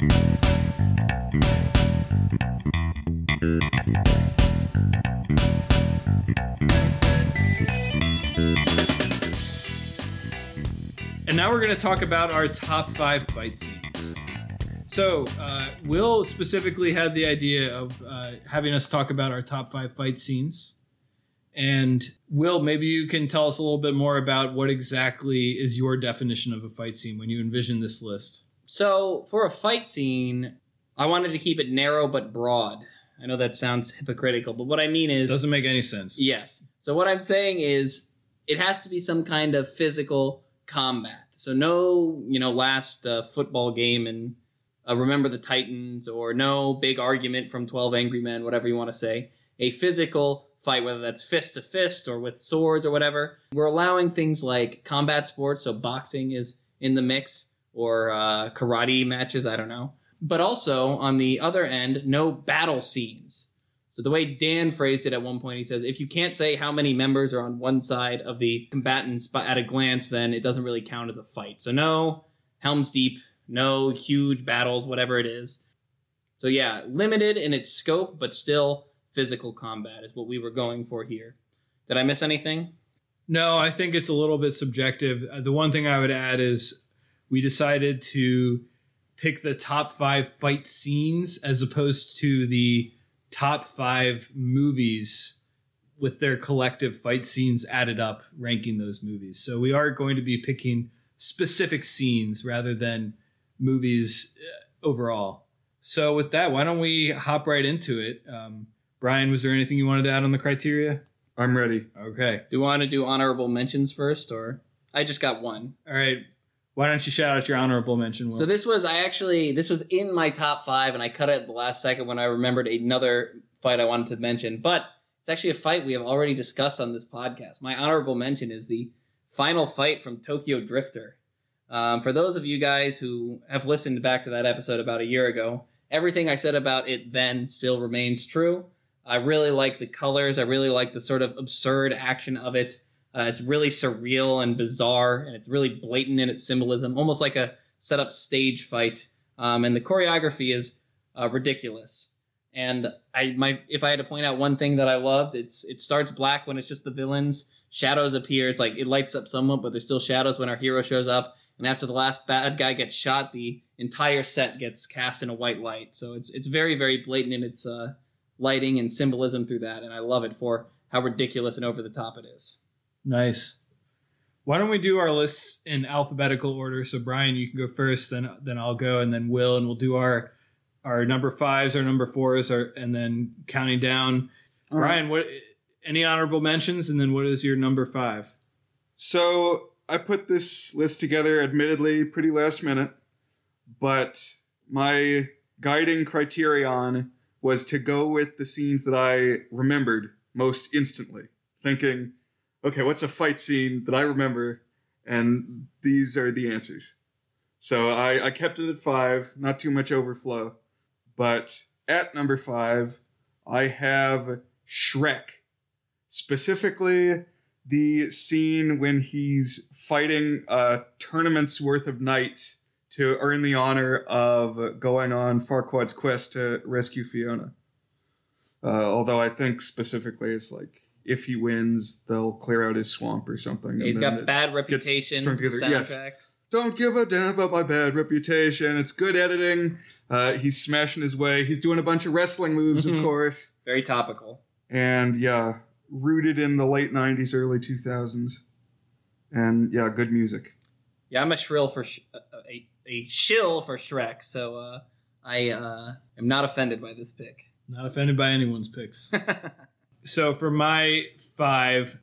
And now we're going to talk about our top five fight scenes. So, uh, Will specifically had the idea of uh, having us talk about our top five fight scenes. And Will, maybe you can tell us a little bit more about what exactly is your definition of a fight scene when you envision this list. So, for a fight scene, I wanted to keep it narrow but broad. I know that sounds hypocritical, but what I mean is Doesn't make any sense. Yes. So what I'm saying is it has to be some kind of physical combat. So no, you know, last uh, football game and uh, remember the Titans or no big argument from 12 Angry Men, whatever you want to say. A physical fight, whether that's fist to fist or with swords or whatever. We're allowing things like combat sports, so boxing is in the mix or uh, karate matches, I don't know. But also on the other end, no battle scenes. So the way Dan phrased it at one point, he says, if you can't say how many members are on one side of the combatants at a glance, then it doesn't really count as a fight. So no Helm's Deep, no huge battles, whatever it is. So yeah, limited in its scope, but still physical combat is what we were going for here. Did I miss anything? No, I think it's a little bit subjective. Uh, The one thing I would add is we decided to pick the top five fight scenes as opposed to the top five movies with their collective fight scenes added up, ranking those movies. So we are going to be picking specific scenes rather than movies uh, overall. So with that, why don't we hop right into it? Um, Brian, was there anything you wanted to add on the criteria? I'm ready. Okay. Do you want to do honorable mentions first, or I just got one? All right. Why don't you shout out your honorable mention? Will? So this was I actually this was in my top five, and I cut it at the last second when I remembered another fight I wanted to mention. But it's actually a fight we have already discussed on this podcast. My honorable mention is the final fight from Tokyo Drifter. Um, for those of you guys who have listened back to that episode about a year ago, everything I said about it then still remains true. I really like the colors. I really like the sort of absurd action of it. Uh, it's really surreal and bizarre, and it's really blatant in its symbolism, almost like a set up stage fight. Um, and the choreography is uh, ridiculous. And I my if I had to point out one thing that I loved, it's it starts black when it's just the villains. Shadows appear. It's like it lights up somewhat, but there's still shadows when our hero shows up. And after the last bad guy gets shot, the entire set gets cast in a white light. So it's it's very very blatant in its uh, lighting and symbolism through that, and I love it for how ridiculous and over the top it is. Nice. Why don't we do our lists in alphabetical order? So Brian, you can go first, then then I'll go, and then Will, and we'll do our our number fives, our number fours, our, and then counting down. All right. Brian, what any honorable mentions, and then what is your number five? So I put this list together, admittedly, pretty last minute, but my guiding criterion was to go with the scenes that I remembered most instantly, thinking, okay, what's a fight scene that I remember? And these are the answers. So I, I kept it at five, not too much overflow. But at number five, I have Shrek. Specifically, the scene when he's fighting a tournament's worth of knights to earn the honor of going on Farquaad's quest to rescue Fiona. Uh, although I think specifically it's like if he wins, they'll clear out his swamp or something. and He's then got it bad reputation. strung together. Yes. Don't give a damn about my bad reputation. It's good editing. Uh, he's smashing his way. He's doing a bunch of wrestling moves, of course. Very topical. And yeah, rooted in the late 90s, early 2000s. And yeah, good music. Yeah, I'm a shrill for sh- uh, a, a shill for Shrek, so uh, I uh, am not offended by this pick. Not offended by anyone's picks. so for my five,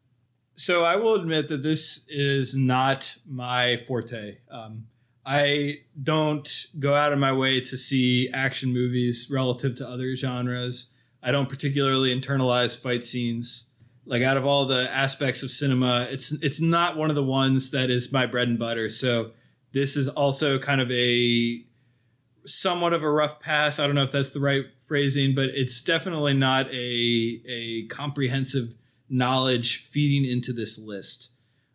so I will admit that this is not my forte. Um, I don't go out of my way to see action movies relative to other genres. I don't particularly internalize fight scenes. Like out of all the aspects of cinema, it's it's not one of the ones that is my bread and butter. So this is also kind of a somewhat of a rough pass. I don't know if that's the right phrasing, but it's definitely not a a comprehensive knowledge feeding into this list.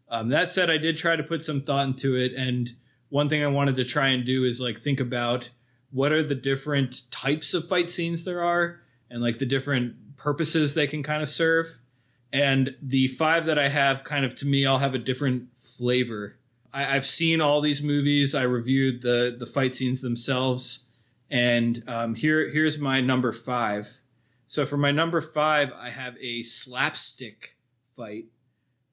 Um, that said, I did try to put some thought into it, and one thing I wanted to try and do is like think about what are the different types of fight scenes there are and like the different purposes they can kind of serve. And the five that I have kind of to me all have a different flavor. I, have seen all these movies. I reviewed the the fight scenes themselves, and um, here here's my number five. So for my number five, I have a slapstick fight,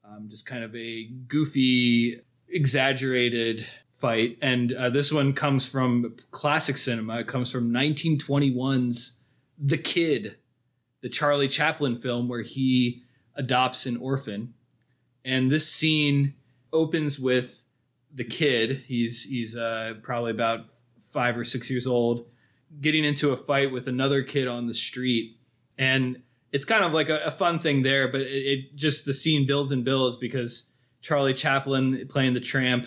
um, just kind of a goofy, exaggerated fight, and uh, this one comes from classic cinema. It comes from 1921's The Kid, the Charlie Chaplin film where he adopts an orphan, and this scene opens with the kid. He's he's uh, probably about five or six years old, getting into a fight with another kid on the street, and it's kind of like a, a fun thing there. But it, it, just the scene builds and builds because Charlie Chaplin playing the tramp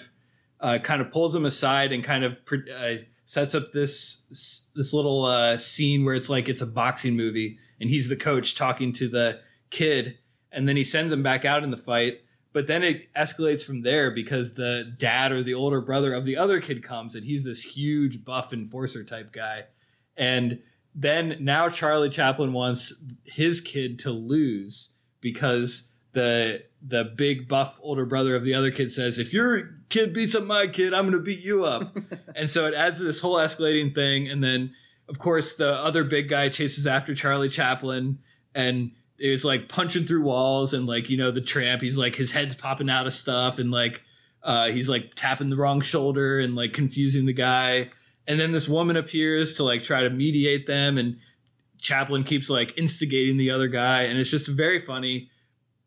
uh, kind of pulls him aside and kind of uh, sets up this this little uh, scene where it's like it's a boxing movie and he's the coach talking to the kid and then he sends him back out in the fight but then it escalates from there because the dad or the older brother of the other kid comes and he's this huge buff enforcer type guy and then now charlie chaplin wants his kid to lose because the the big buff older brother of the other kid says, "If your kid beats up my kid, I'm going to beat you up." and so it adds to this whole escalating thing. And then, of course, the other big guy chases after Charlie Chaplin, and is like punching through walls, and like you know the tramp, he's like his head's popping out of stuff, and like uh, he's like tapping the wrong shoulder and like confusing the guy. And then this woman appears to like try to mediate them, and Chaplin keeps like instigating the other guy, and it's just very funny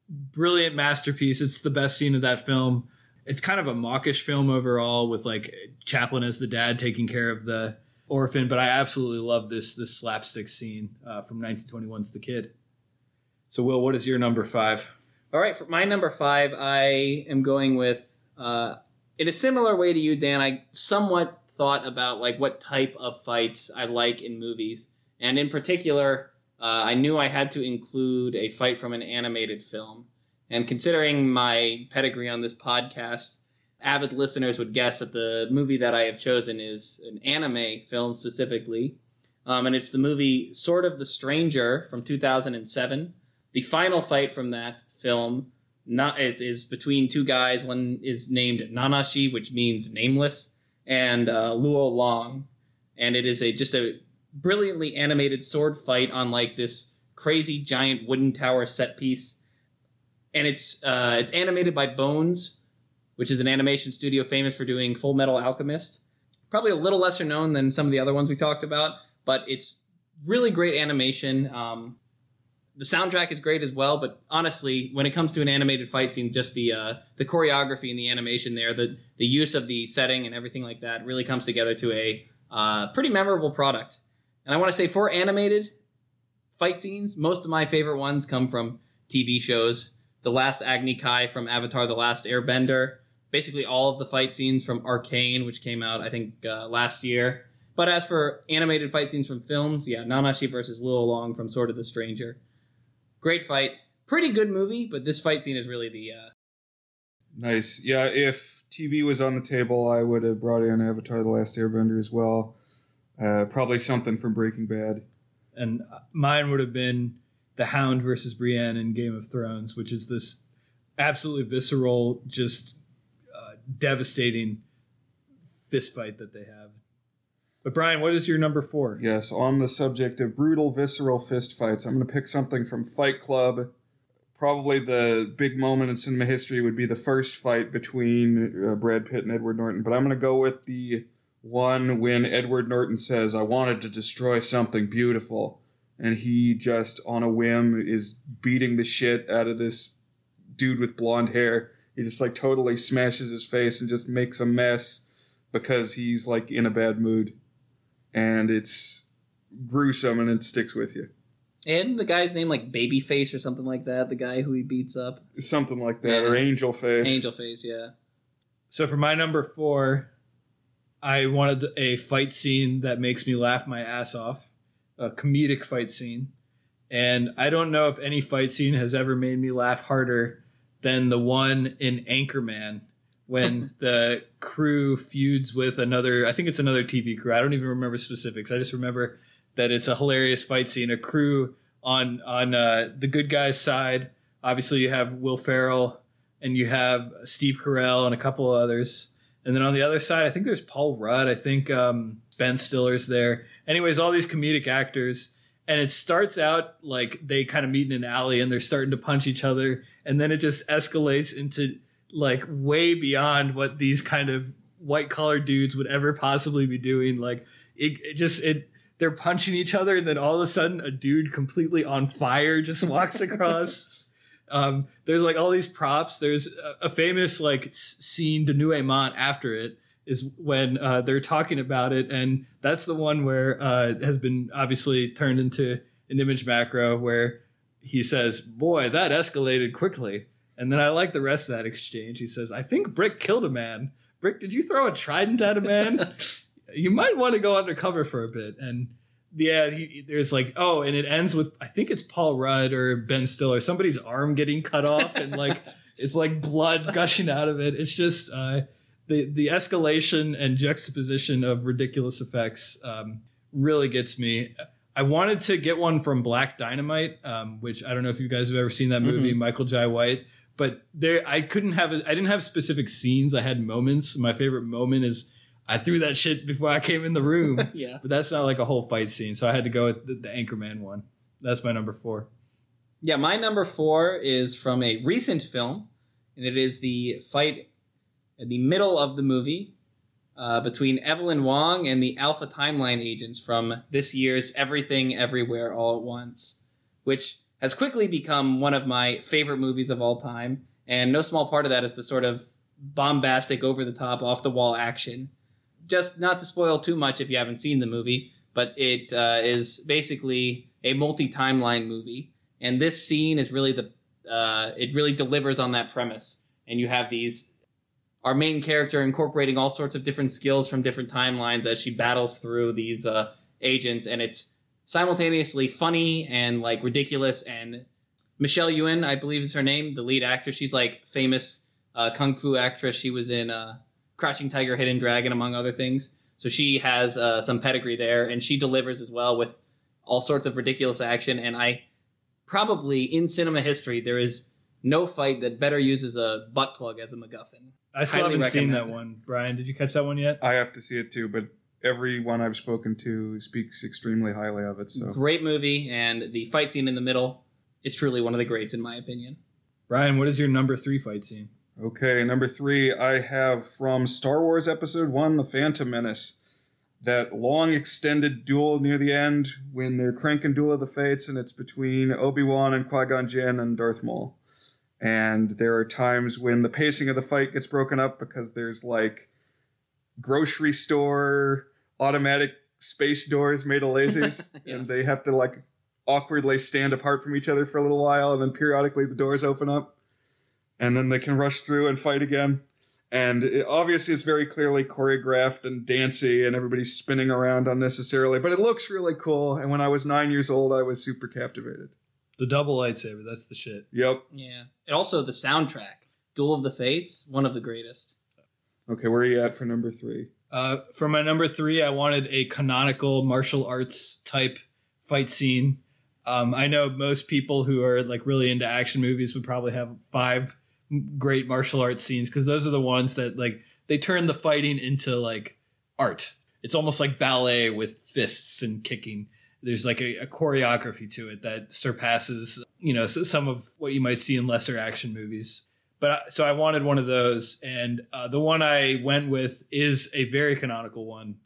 brilliant masterpiece. It's the best scene of that film. It's kind of a mawkish film overall, with like Chaplin as the dad taking care of the orphan. But I absolutely love this this slapstick scene uh, from 1921's The Kid. So, Will, what is your number five? All right, for my number five, I am going with uh, in a similar way to you, Dan. I somewhat thought about like what type of fights I like in movies, and in particular, uh, I knew I had to include a fight from an animated film. And considering my pedigree on this podcast, avid listeners would guess that the movie that I have chosen is an anime film specifically. Um, and it's the movie Sword of the Stranger from 2007. The final fight from that film not, is, is between two guys. One is named Nanashi, which means nameless, and uh, Luo Long. And it is a just a brilliantly animated sword fight on like this crazy giant wooden tower set piece, and it's uh, it's animated by Bones, which is an animation studio famous for doing Full Metal Alchemist. Probably a little lesser known than some of the other ones we talked about, but it's really great animation. Um, the soundtrack is great as well, but honestly, when it comes to an animated fight scene, just the uh, the choreography and the animation there, the the use of the setting and everything like that really comes together to a uh, pretty memorable product. And I want to say for animated fight scenes, most of my favorite ones come from TV shows. The Last Agni Kai from Avatar: The Last Airbender. Basically, all of the fight scenes from Arcane, which came out I think uh, last year. But as for animated fight scenes from films, yeah, Nanashi versus Luo Long from Sword of the Stranger. Great fight, pretty good movie, but this fight scene is really the. Uh... Nice, yeah. If TV was on the table, I would have brought in Avatar: The Last Airbender as well. Uh, probably something from Breaking Bad. And mine would have been the Hound versus Brienne in Game of Thrones, which is this absolutely visceral, just uh, devastating fist fight that they have. But Brian, what is your number four? Yes, on the subject of brutal, visceral fist fights, I'm going to pick something from Fight Club. Probably the big moment in cinema history would be the first fight between uh, Brad Pitt and Edward Norton. But I'm going to go with the one when Edward Norton says, I wanted to destroy something beautiful. And he just, on a whim, is beating the shit out of this dude with blonde hair. He just like totally smashes his face and just makes a mess because he's like in a bad mood. And it's gruesome and it sticks with you. And the guy's name like Babyface or something like that, the guy who he beats up. Something like that, yeah. or Angel Face. Angel Face, yeah. So for my number four, I wanted a fight scene that makes me laugh my ass off, a comedic fight scene. And I don't know if any fight scene has ever made me laugh harder than the one in Anchorman when the crew feuds with another. I think it's another TV crew. I don't even remember specifics. I just remember that it's a hilarious fight scene. A crew on on uh, the good guys' side. Obviously, you have Will Ferrell and you have Steve Carell and a couple of others. And then on the other side, I think there's Paul Rudd. I think um, Ben Stiller's there. Anyways, all these comedic actors. And it starts out like they kind of meet in an alley and they're starting to punch each other. And then it just escalates into like way beyond what these kind of white collar dudes would ever possibly be doing. Like it, it just, it, they're punching each other. And then all of a sudden, a dude completely on fire just walks across. Um, there's like all these props. There's a, a famous like scene denouement after it is when uh, they're talking about it, and that's the one where uh, has been obviously turned into an image macro where he says, "Boy, that escalated quickly." And then I like the rest of that exchange. He says, "I think Brick killed a man. Brick, did you throw a trident at a man? you might want to go undercover for a bit." And yeah, he, there's like oh, and it ends with I think it's Paul Rudd or Ben Stiller, somebody's arm getting cut off, and like it's like blood gushing out of it. It's just uh, the the escalation and juxtaposition of ridiculous effects um, really gets me. I wanted to get one from Black Dynamite, um, which I don't know if you guys have ever seen that movie, mm-hmm. Michael Jai White. But there, I couldn't have. I didn't have specific scenes. I had moments. My favorite moment is I threw that shit before I came in the room. yeah. But that's not like a whole fight scene. So I had to go with the, the Anchorman one. That's my number four. Yeah, my number four is from a recent film, and it is the fight in the middle of the movie uh, between Evelyn Wong and the Alpha Timeline agents from this year's Everything Everywhere All at Once, which has quickly become one of my favorite movies of all time. And no small part of that is the sort of bombastic, over the top, off the wall action just not to spoil too much if you haven't seen the movie, but it uh, is basically a multi timeline movie, and this scene is really the uh, it really delivers on that premise. And you have these our main character incorporating all sorts of different skills from different timelines as she battles through these uh, agents, and it's simultaneously funny and like ridiculous. And Michelle Yuen, I believe is her name, the lead actor. She's like famous uh, kung fu actress. She was in uh, Crouching Tiger, Hidden Dragon, among other things. So she has uh, some pedigree there, and she delivers as well with all sorts of ridiculous action. And I probably in cinema history there is no fight that better uses a butt plug as a MacGuffin. I still Highly haven't seen that one. Brian, did you catch that one yet? I have to see it too, but everyone I've spoken to speaks extremely highly of it. So great movie, and the fight scene in the middle is truly one of the greats in my opinion. Brian, what is your number three fight scene? Okay, number three, I have from Star Wars Episode 1 The Phantom Menace. That long extended duel near the end when they're cranking Duel of the Fates, and it's between Obi Wan and Qui Gon Jinn and Darth Maul. And there are times when the pacing of the fight gets broken up because there's like grocery store automatic space doors made of lasers, yeah. and they have to like awkwardly stand apart from each other for a little while, and then periodically the doors open up and then they can rush through and fight again. And it, obviously, it's very clearly choreographed and dancey, and everybody's spinning around unnecessarily. But it looks really cool. And when I was nine years old, I was super captivated. The double lightsaber, that's the shit. Yep. Yeah. And also the soundtrack. Duel of the Fates, one of the greatest. Okay, where are you at for number three? Uh, for my number three, I wanted a canonical martial arts type fight scene. Um, I know most people who are like really into action movies would probably have five great martial arts scenes because those are the ones that like they turn the fighting into like art. It's almost like ballet with fists and kicking. There's like a, a choreography to it that surpasses, you know, some of what you might see in lesser action movies. But I, so I wanted one of those, and uh, the one I went with is a very canonical one,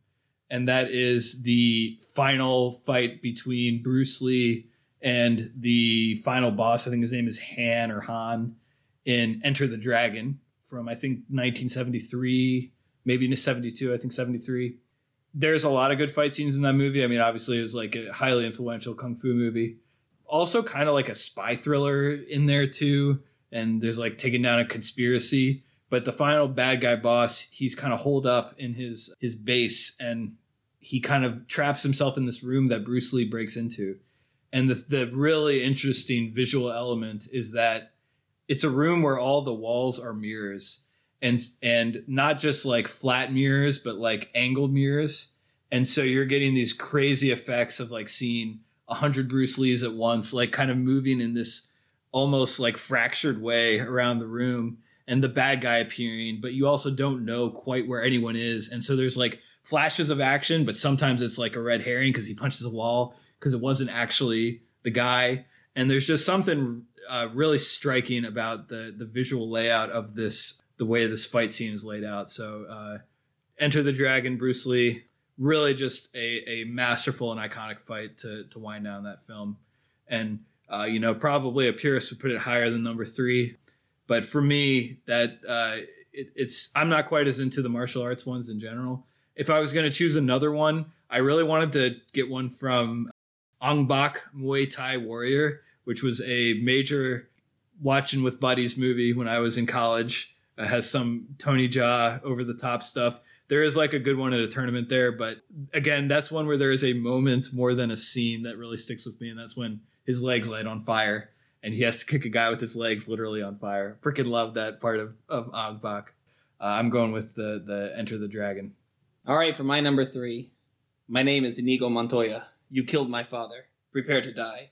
and that is the final fight between Bruce Lee and the final boss. I think his name is Han or Han in Enter the Dragon from I think 1973, maybe 72, I think 73. There's a lot of good fight scenes in that movie. I mean, obviously, it was like a highly influential kung fu movie. Also, kind of like a spy thriller in there too. And there's like taking down a conspiracy. But the final bad guy boss, he's kind of holed up in his his base, and he kind of traps himself in this room that Bruce Lee breaks into. And the the really interesting visual element is that it's a room where all the walls are mirrors and and not just like flat mirrors, but like angled mirrors. And so you're getting these crazy effects of like seeing a hundred Bruce Lees at once, like kind of moving in this almost like fractured way around the room and the bad guy appearing, but you also don't know quite where anyone is. And so there's like flashes of action, but sometimes it's like a red herring because he punches a wall because it wasn't actually the guy. And there's just something uh, really striking about the the visual layout of this, the way this fight scene is laid out. So, uh, Enter the Dragon, Bruce Lee, really just a, a masterful and iconic fight to to wind down that film. And uh, you know, probably a purist would put it higher than number three, but for me, that uh, it, it's I'm not quite as into the martial arts ones in general. If I was going to choose another one, I really wanted to get one from Ong Bak Muay Thai Warrior, which was a major watching with buddies movie when I was in college. It has some Tony Jaa over the top stuff. There is like a good one at a tournament there, but again, that's one where there is a moment more than a scene that really sticks with me, and that's when his legs light on fire and he has to kick a guy with his legs literally on fire. Freaking love that part of of Ong Bak. Uh, I'm going with the the Enter the Dragon. All right, for my number three, my name is Inigo Montoya. You killed my father. Prepare to die.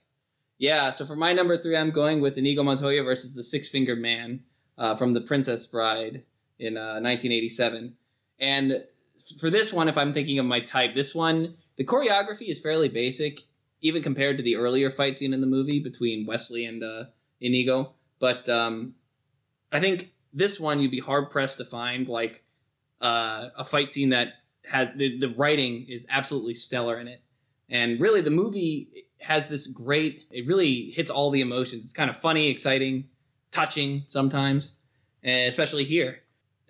Yeah, so for my number three, I'm going with Inigo Montoya versus the Six Fingered Man uh, from The Princess Bride in uh, 1987. And for this one, if I'm thinking of my type, this one, the choreography is fairly basic even compared to the earlier fight scene in the movie between Westley and uh, Inigo. But um, I think this one you'd be hard pressed to find like uh, a fight scene that had the, the writing is absolutely stellar in it, and really the movie has this great. It really hits all the emotions. It's kind of funny, exciting, touching sometimes, and especially here.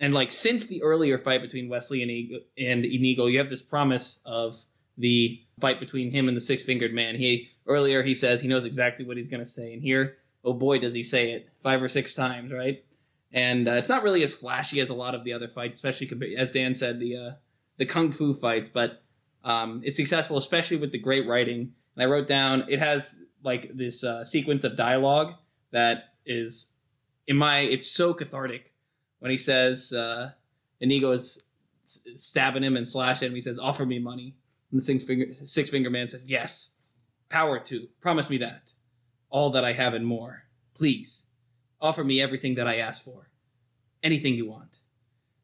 And like since the earlier fight between Westley and Inigo, and Inigo, you have this promise of the fight between him and the six fingered man. He earlier he says he knows exactly what he's going to say, and here, oh boy, does he say it five or six times, right? And uh, it's not really as flashy as a lot of the other fights, especially as Dan said, the uh, the kung fu fights. But um, it's successful, especially with the great writing. And I wrote down it has like this uh, sequence of dialogue that is in my it's so cathartic when he says uh, Inigo is stabbing him and slashing him. He says, "Offer me money." And the six finger, six finger man says, Yes, power to. Promise me that. All that I have and more. Please, offer me everything that I ask for. Anything you want.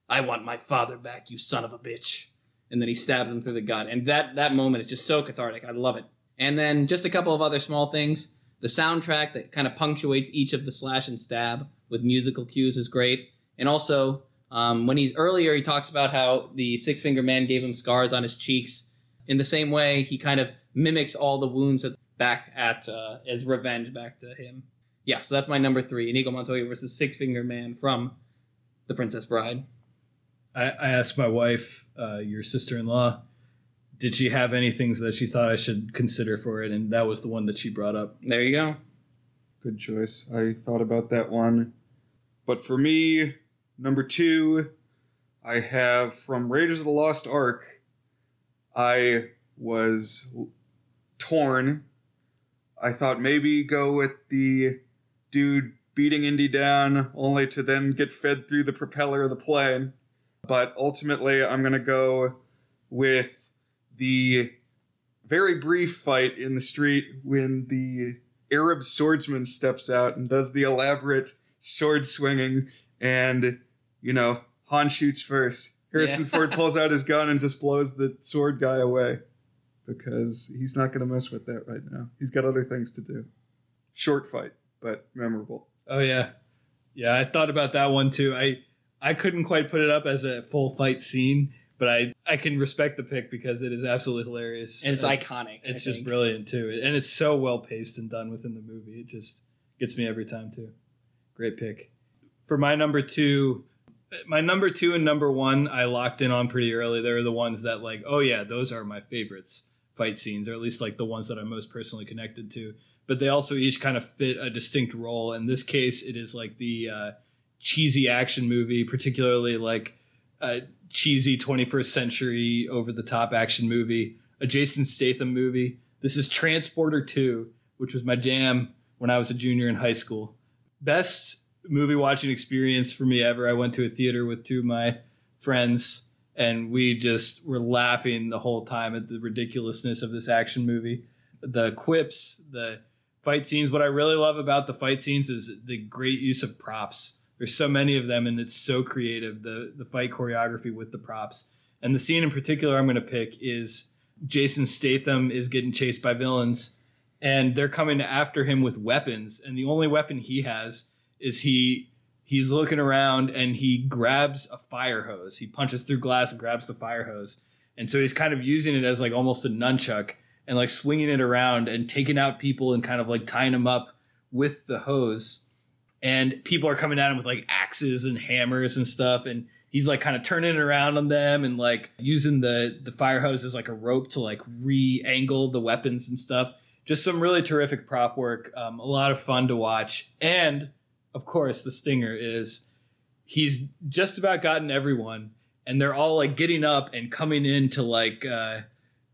I want my father back, you son of a bitch. And then he stabbed him through the gut. And that, that moment is just so cathartic. I love it. And then just a couple of other small things. The soundtrack that kind of punctuates each of the slash and stab with musical cues is great. And also, um, when he's earlier, he talks about how the six finger man gave him scars on his cheeks in the same way, he kind of mimics all the wounds back at uh, as revenge back to him. Yeah, so that's my number three: Inigo Montoya versus Six Finger Man from The Princess Bride. I, I asked my wife, uh, your sister-in-law, did she have any things that she thought I should consider for it, and that was the one that she brought up. There you go. Good choice. I thought about that one, but for me, number two, I have from Raiders of the Lost Ark I was torn. I thought maybe go with the dude beating Indy down only to then get fed through the propeller of the plane. But ultimately, I'm going to go with the very brief fight in the street when the Arab swordsman steps out and does the elaborate sword swinging, and, you know, Han shoots first. Harrison yeah. Ford pulls out his gun and just blows the sword guy away because he's not going to mess with that right now. He's got other things to do. Short fight, but memorable. Oh yeah, yeah. I thought about that one too. I I couldn't quite put it up as a full fight scene, but I I can respect the pick because it is absolutely hilarious. And it's and iconic. It's just brilliant too, and it's so well paced and done within the movie. It just gets me every time too. Great pick. For my number two, my number two and number one I locked in on pretty early. They're the ones that like, oh yeah, those are my favorites fight scenes, or at least like the ones that I'm most personally connected to. But they also each kind of fit a distinct role. In this case, it is like the uh, cheesy action movie, particularly like a cheesy 21st century over the top action movie, a Jason Statham movie. This is Transporter 2, which was my jam when I was a junior in high school. Best movie watching experience for me ever. I went to a theater with two of my friends, and we just were laughing the whole time at the ridiculousness of this action movie. The quips, the fight scenes. What I really love about the fight scenes is the great use of props. There's so many of them, and it's so creative. The the fight choreography with the props, and the scene in particular I'm going to pick is Jason Statham is getting chased by villains, and they're coming after him with weapons, and the only weapon he has is he he's looking around and he grabs a fire hose. He punches through glass and grabs the fire hose, and so he's kind of using it as like almost a nunchuck and like swinging it around and taking out people and kind of like tying them up with the hose. And people are coming at him with like axes and hammers and stuff, and he's like kind of turning around on them and like using the the fire hose as like a rope to like re-angle the weapons and stuff. Just some really terrific prop work. Um, a lot of fun to watch, and of course, the stinger is he's just about gotten everyone, and they're all like getting up and coming in to like. Uh,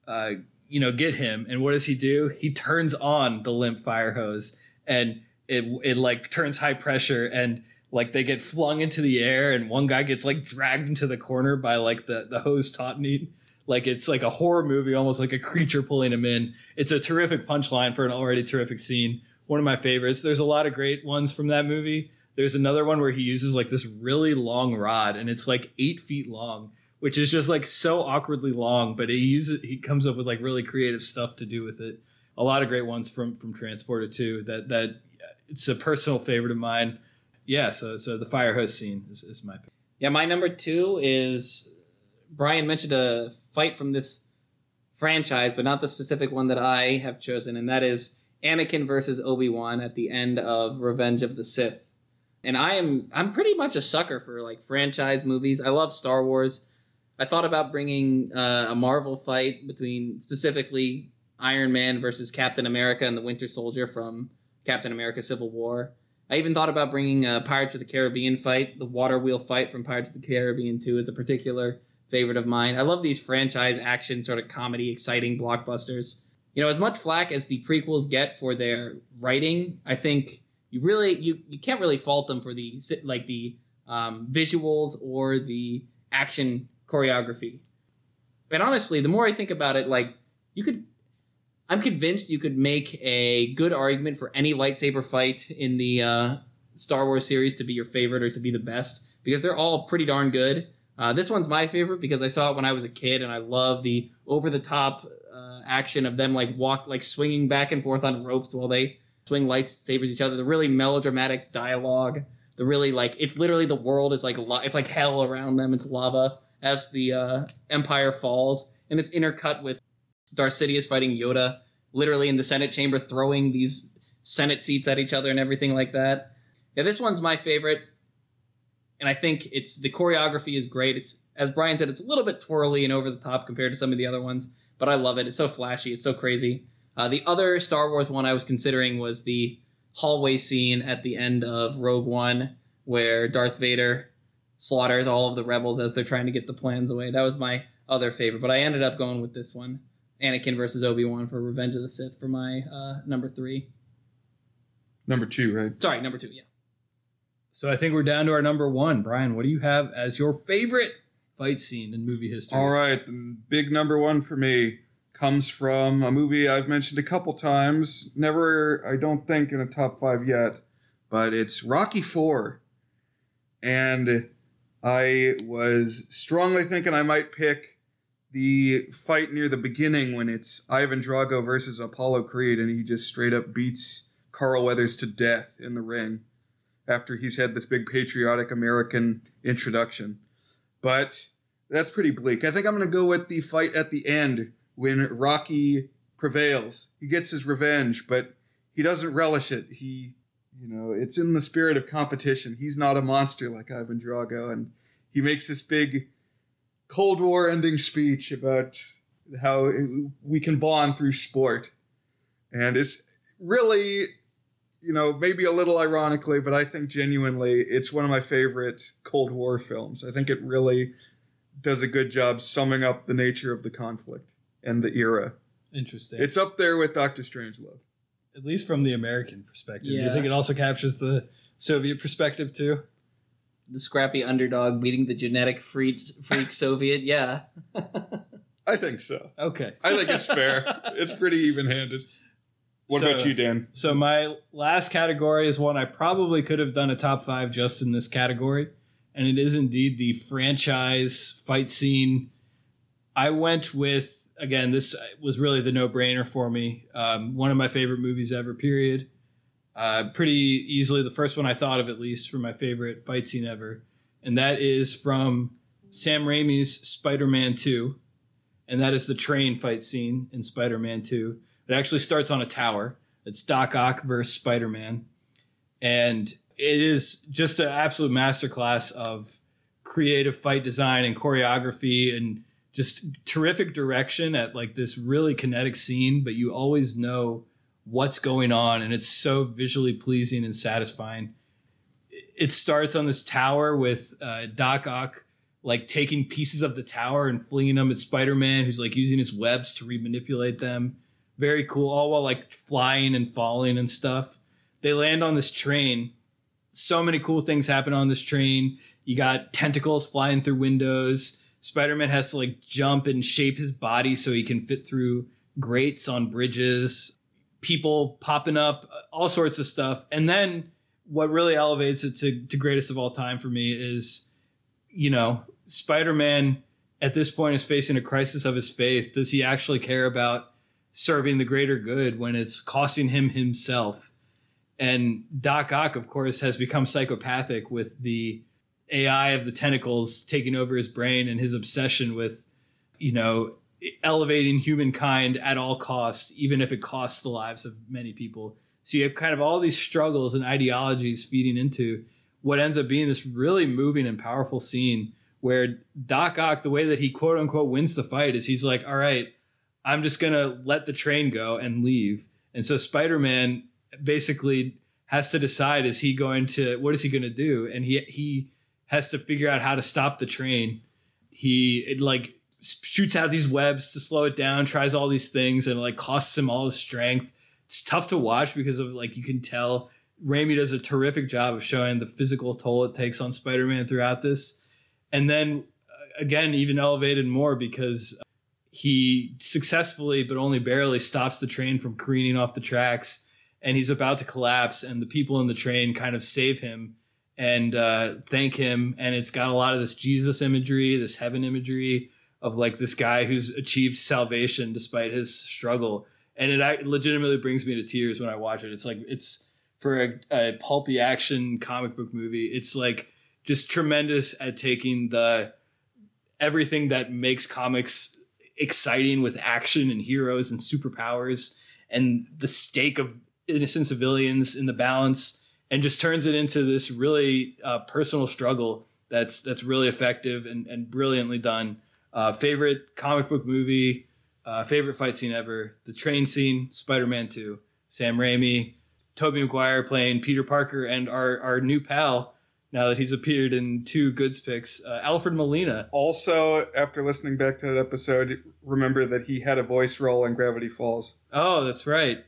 uh, you know, get him. And what does he do? He turns on the limp fire hose and it it like turns high pressure and like they get flung into the air and one guy gets like dragged into the corner by like the the hose tautening. Like it's like a horror movie, almost like a creature pulling him in. It's a terrific punchline for an already terrific scene. One of my favorites. There's a lot of great ones from that movie. There's another one where he uses like this really long rod and it's like eight feet long which is just like so awkwardly long, but he uses he comes up with like really creative stuff to do with it. A lot of great ones from from Transporter too. That that it's a personal favorite of mine. Yeah, so so the fire hose scene is, is my pick. Yeah, my number two is Brian mentioned a fight from this franchise, but not the specific one that I have chosen, and that is Anakin versus Obi Wan at the end of Revenge of the Sith. And I am I'm pretty much a sucker for like franchise movies. I love Star Wars. I thought about bringing uh, a Marvel fight between specifically Iron Man versus Captain America and the Winter Soldier from Captain America: Civil War. I even thought about bringing a Pirates of the Caribbean fight. The water wheel fight from Pirates of the Caribbean 2 is a particular favorite of mine. I love these franchise action sort of comedy, exciting blockbusters. You know, as much flack as the prequels get for their writing, I think you really you you can't really fault them for the like the um, visuals or the action choreography. And honestly, the more I think about it, like you could I'm convinced you could make a good argument for any lightsaber fight in the uh, Star Wars series to be your favorite or to be the best because they're all pretty darn good. Uh, this one's my favorite because I saw it when I was a kid and I love the over the top uh, action of them like walk like swinging back and forth on ropes while they swing lightsabers each other. The really melodramatic dialogue. The really like it's literally the world is like it's like hell around them. It's lava as the uh, Empire falls, and it's intercut with Darth Sidious fighting Yoda, literally in the Senate chamber, throwing these Senate seats at each other and everything like that. Yeah, this one's my favorite, and I think it's the choreography is great. It's as Brian said, it's a little bit twirly and over the top compared to some of the other ones, but I love it. It's so flashy, it's so crazy. Uh, the other Star Wars one I was considering was the hallway scene at the end of Rogue One, where Darth Vader slaughters all of the rebels as they're trying to get the plans away. That was my other favorite, but I ended up going with this one, Anakin versus Obi Wan for Revenge of the Sith for my uh, number three. Number two, right? Sorry, number two. Yeah. So I think we're down to our number one. Brian, what do you have as your favorite fight scene in movie history? All right, the big number one for me comes from a movie I've mentioned a couple times. Never, I don't think, in a top five yet, but it's Rocky Four, and I was strongly thinking I might pick the fight near the beginning when it's Ivan Drago versus Apollo Creed, and he just straight up beats Carl Weathers to death in the ring after he's had this big patriotic American introduction. But that's pretty bleak. I think I'm going to go with the fight at the end when Rocky prevails. He gets his revenge, but he doesn't relish it. He you know, it's in the spirit of competition. He's not a monster like Ivan Drago, and he makes this big Cold War ending speech about how we can bond through sport. And it's really, you know, maybe a little ironically, but I think genuinely it's one of my favorite Cold War films. I think it really does a good job summing up the nature of the conflict and the era. Interesting. It's up there with Doctor Strangelove at least from the American perspective. Do Yeah. you think it also captures the Soviet perspective too. The scrappy underdog beating the genetic freak, freak Soviet. Yeah. I think so. Okay. I think it's fair. it's pretty even-handed. What So- about you, Dan? So my last category is one I probably could have done a top five just in this category, and it is indeed the franchise fight scene. I went with again. This was really the no-brainer for me. Um, one of my favorite movies ever. Period. Uh, pretty easily the first one I thought of at least for my favorite fight scene ever, and that is from Sam Raimi's Spider-Man Two, and that is the train fight scene in Spider-Man Two. It actually starts on a tower. It's Doc Ock versus Spider Man. And it is just an absolute masterclass of creative fight design and choreography and just terrific direction at like this really kinetic scene, but you always know what's going on and it's so visually pleasing and satisfying. It starts on this tower with uh, Doc Ock like taking pieces of the tower and flinging them at Spider Man, who's like using his webs to re manipulate them very cool all while like flying and falling and stuff. They land on this train. So many cool things happen on this train. You got tentacles flying through windows. Spider-man has to like jump and shape his body so he can fit through grates on bridges. People popping up all sorts of stuff. And then what really elevates it to, to greatest of all time for me is you know spider-man at this point is facing a crisis of his faith. Does he actually care about serving the greater good when it's costing him himself. And Doc Ock, of course, has become psychopathic with the AI of the tentacles taking over his brain and his obsession with, you know, elevating humankind at all costs, even if it costs the lives of many people. So you have kind of all these struggles and ideologies feeding into what ends up being this really moving and powerful scene where Doc Ock, the way that he quote unquote wins the fight is he's like, all right, I'm just gonna let the train go and leave. And so Spider-Man basically has to decide: is he going to what is he going to do? And he he has to figure out how to stop the train. He it like shoots out these webs to slow it down, tries all these things, and like costs him all his strength. It's tough to watch because of like you can tell Raimi does a terrific job of showing the physical toll it takes on Spider-Man throughout this. And then uh, again, even elevated more because he successfully but only barely stops the train from careening off the tracks and he's about to collapse and the people in the train kind of save him and uh, thank him and it's got a lot of this jesus imagery this heaven imagery of like this guy who's achieved salvation despite his struggle. And it legitimately brings me to tears when i watch it. It's like it's for a, a pulpy action comic book movie it's like just tremendous at taking the everything that makes comics exciting with action and heroes and superpowers and the stake of innocent civilians in the balance and just turns it into this really uh, personal struggle that's that's really effective and, and brilliantly done. Uh, favorite comic book movie uh, favorite fight scene ever the train scene spider-man 2 sam raimi tobey maguire playing peter parker and our, our new pal now that he's appeared in two goods picks uh, alfred molina Also, after listening back to that episode, remember that he had a voice role in Gravity Falls. oh that's right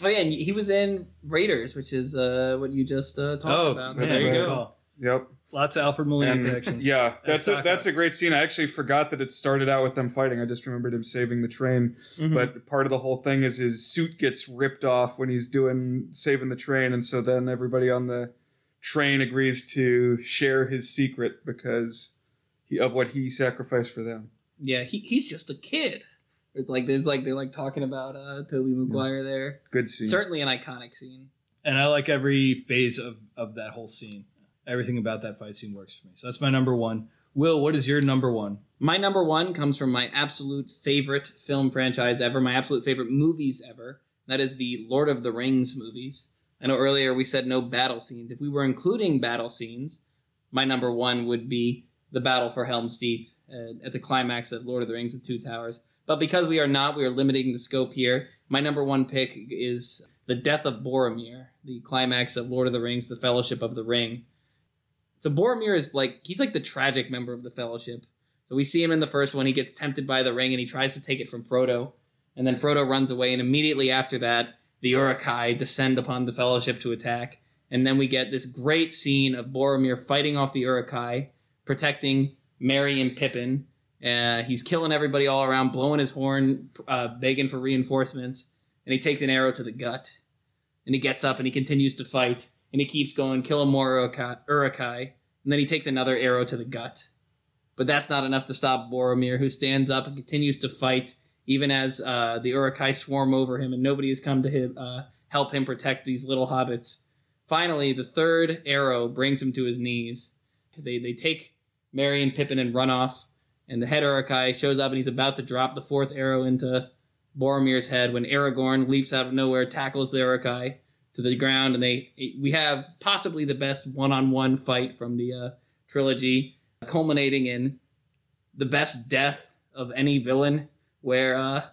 Oh yeah, and he was in Raiders, which is uh, what you just uh, talked oh about. that's there you go Yep. Lots of Alfred Molina And, connections. yeah, that's a, that's a great scene. I actually forgot that it started out with them fighting. I just remembered him saving the train. Mhm. But part of the whole thing is his suit gets ripped off when he's doing saving the train, and so then everybody on the train agrees to share his secret because he, of what he sacrificed for them. yeah, he, he's just a kid. It's like there's like they're like talking about uh, Tobey Maguire there. Good scene. Certainly an iconic scene. and I like every phase of of that whole scene. Everything about that fight scene works for me. So that's my number one. Will, what is your number one? My number one comes from my absolute favorite film franchise ever, my absolute favorite movies ever. That is the Lord of the Rings movies. I know earlier we said no battle scenes. If we were including battle scenes, my number one would be the battle for Helm's Deep uh, at the climax of Lord of the Rings: The Two Towers. But because we are not, we are limiting the scope here. My number one pick is the death of Boromir, the climax of Lord of the Rings: The Fellowship of the Ring. So Boromir is like he's like the tragic member of the Fellowship. So we see him in the first one. He gets tempted by the ring and he tries to take it from Frodo. And then Frodo runs away. And immediately after that, the Uruk-hai descend upon the Fellowship to attack. And then we get this great scene of Boromir fighting off the Uruk-hai, protecting Merry and Pippin. Uh, he's killing everybody all around, blowing his horn, uh, begging for reinforcements. And he takes an arrow to the gut. And he gets up and he continues to fight. And he keeps going, killing more Uruk-hai. Uruk-hai and then he takes another arrow to the gut. But that's not enough to stop Boromir, who stands up and continues to fight, even as uh, the Uruk-hai swarm over him, and nobody has come to him, uh, help him protect these little hobbits. Finally, the third arrow brings him to his knees. They, they take Merry and Pippin and run off, and the head Uruk-hai shows up and he's about to drop the fourth arrow into Boromir's head when Aragorn leaps out of nowhere, tackles the Uruk-hai to the ground, and they we have possibly the best one-on-one fight from the uh, trilogy, culminating in the best death of any villain, where uh,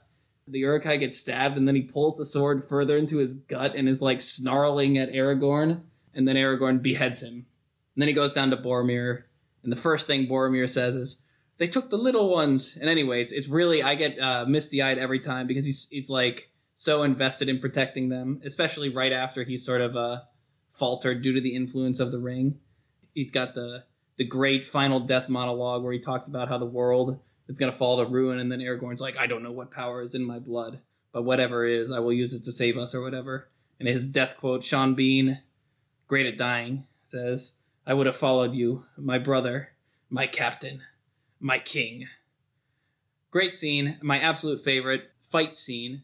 the Uruk-hai gets stabbed, and then he pulls the sword further into his gut and is like snarling at Aragorn, and then Aragorn beheads him. And then he goes down to Boromir, and the first thing Boromir says is, "They took the little ones." And anyway, it's, it's really I get uh, misty eyed every time because he's he's like so invested in protecting them, especially right after he sort of uh, faltered due to the influence of the ring. He's got the the great final death monologue where he talks about how the world is going to fall to ruin, and then Aragorn's like, "I don't know what power is in my blood, but whatever is, I will use it to save us or whatever." And his death quote, Sean Bean, great at dying, says, "I would have followed you, my brother, my captain, my king." Great scene, my absolute favorite fight scene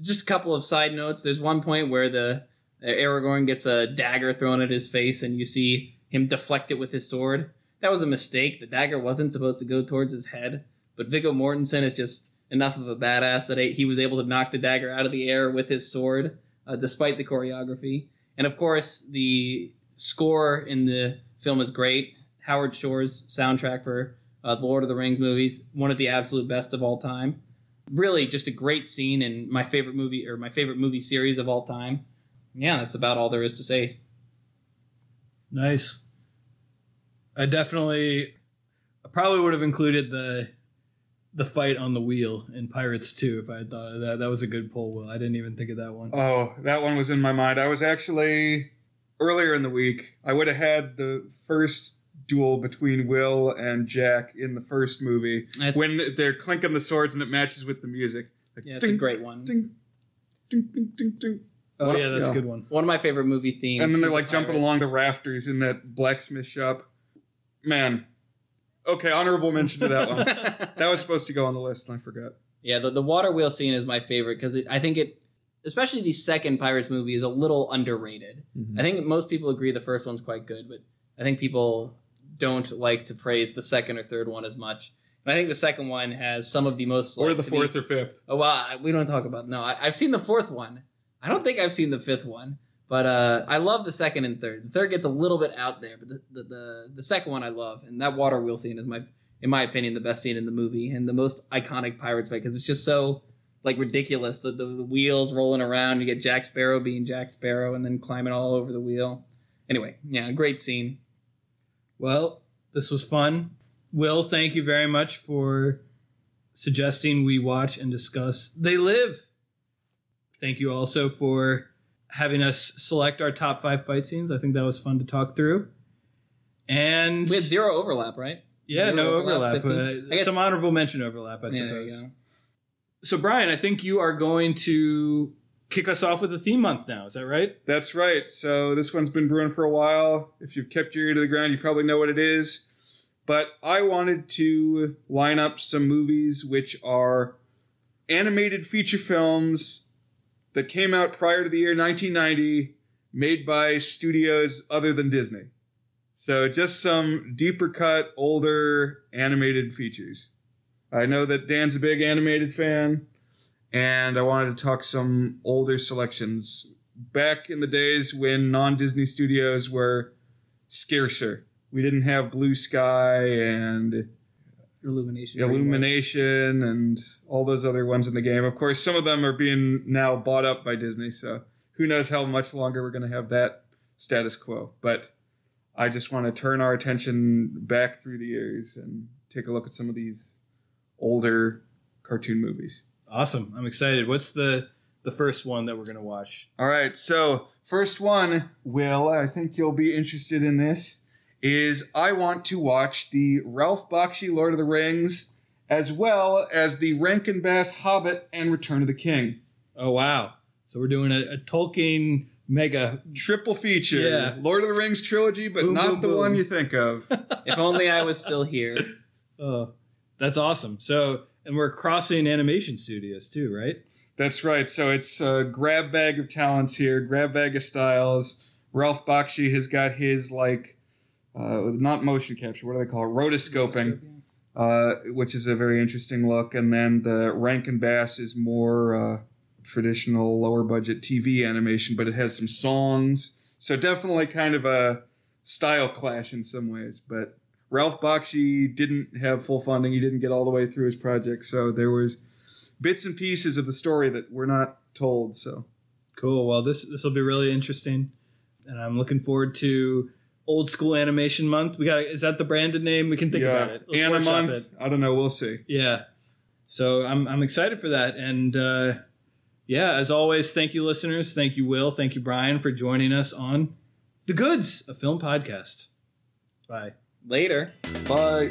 just a couple of side notes. There's one point where the Aragorn gets a dagger thrown at his face, and you see him deflect it with his sword. That was a mistake. The dagger wasn't supposed to go towards his head, but Viggo Mortensen is just enough of a badass that he was able to knock the dagger out of the air with his sword, uh, despite the choreography. And of course, the score in the film is great. Howard Shore's soundtrack for uh, the Lord of the Rings movies, one of the absolute best of all time really just a great scene and my favorite movie or my favorite movie series of all time. Yeah, that's about all there is to say. Nice. I definitely I probably would have included the the fight on the wheel in Pirates 2 if I had thought of that. That was a good pull, Will. I didn't even think of that one. Oh, that one was in my mind. I was actually earlier in the week. I would have had the first duel between Will and Jack in the first movie That's- when they're clinking the swords and it matches with the music. Like, Yeah, it's a great one. Ding, ding, ding, ding, ding. Oh, yeah, that's Yeah. a good one. One of my favorite movie themes. And then they're is a like jumping pirate. along the rafters in that blacksmith shop. Man. Okay, honorable mention to that one. that was supposed to go on the list and I forgot. yeah, the, the water wheel scene is my favorite because I think it, especially the second Pirates movie, is a little underrated. Mm-hmm. I think most people agree the first one's quite good, but I think people don't like to praise the second or third one as much. And I think the second one has some of the most. Or like, the to me- fourth or fifth. Oh well, we don't talk about no. I, I've seen the fourth one. I don't think I've seen the fifth one, but uh, I love the second and third. The third gets a little bit out there, but the the, the, the second one I love, and that water wheel scene is my, in my opinion, the best scene in the movie and the most iconic pirates fight because it's just so like ridiculous. The, the the wheels rolling around, you get Jack Sparrow being Jack Sparrow, and then climbing all over the wheel. Anyway, yeah, great scene. Well, this was fun. Will, thank you very much for suggesting we watch and discuss They Live. Thank you also for having us select our top five fight scenes. I think that was fun to talk through. And We had zero overlap, right? yeah, zero no overlap, overlap. 15. uh, I guess- some honorable mention overlap, I Yeah, there you suppose. go. So, Brian, I think you are going to kick us off with the theme month now. Is that right? That's right. So this one's been brewing for a while. If you've kept your ear to the ground, you probably know what it is. But I wanted to line up some movies which are animated feature films that came out prior to the year 1990, made by studios other than Disney. So just some deeper cut, older animated features. I know that Dan's a big animated fan and I wanted to talk some older selections back in the days when non-Disney studios were scarcer. We didn't have Blue Sky and Illumination. Illumination and all those other ones in the game. Of course, some of them are being now bought up by Disney, so who knows how much longer we're going to have that status quo. But I just want to turn our attention back through the years and take a look at some of these older cartoon movies. Awesome. I'm excited. What's the the the first one that we're gonna watch. All right, so first one, Will, I think you'll be interested in this, is I want to watch the Ralph Bakshi Lord of the Rings as well as the Rankin Bass Hobbit and Return of the King. Oh wow! So we're doing a, a Tolkien mega. Triple feature. Yeah. Lord of the Rings trilogy, but Boom, not boom, the boom. one you think of. If only I was still here. Oh, that's awesome. So and we're crossing animation studios too, right? That's right. So it's a grab bag of talents here, grab bag of styles. Ralph Bakshi has got his like uh, not motion capture. What do they call it? Rotoscoping. uh, which is a very interesting look. And then the Rankin Bass is more uh, traditional, lower budget TV animation, but it has some songs. So definitely kind of a style clash in some ways. But Ralph Bakshi didn't have full funding. He didn't get all the way through his project. So there was bits and pieces of the story that were not told. So Cool. Well, this this will be really interesting, and I'm looking forward to old school animation month. We got is that the branded name? We can think about it. Let's Anna month. it. I don't know. We'll see. Yeah. So I'm I'm excited for that, and uh, yeah, as always, thank you, listeners. Thank you, Will. Thank you, Brian, for joining us on the Goods, a film podcast. Bye. Later. Bye.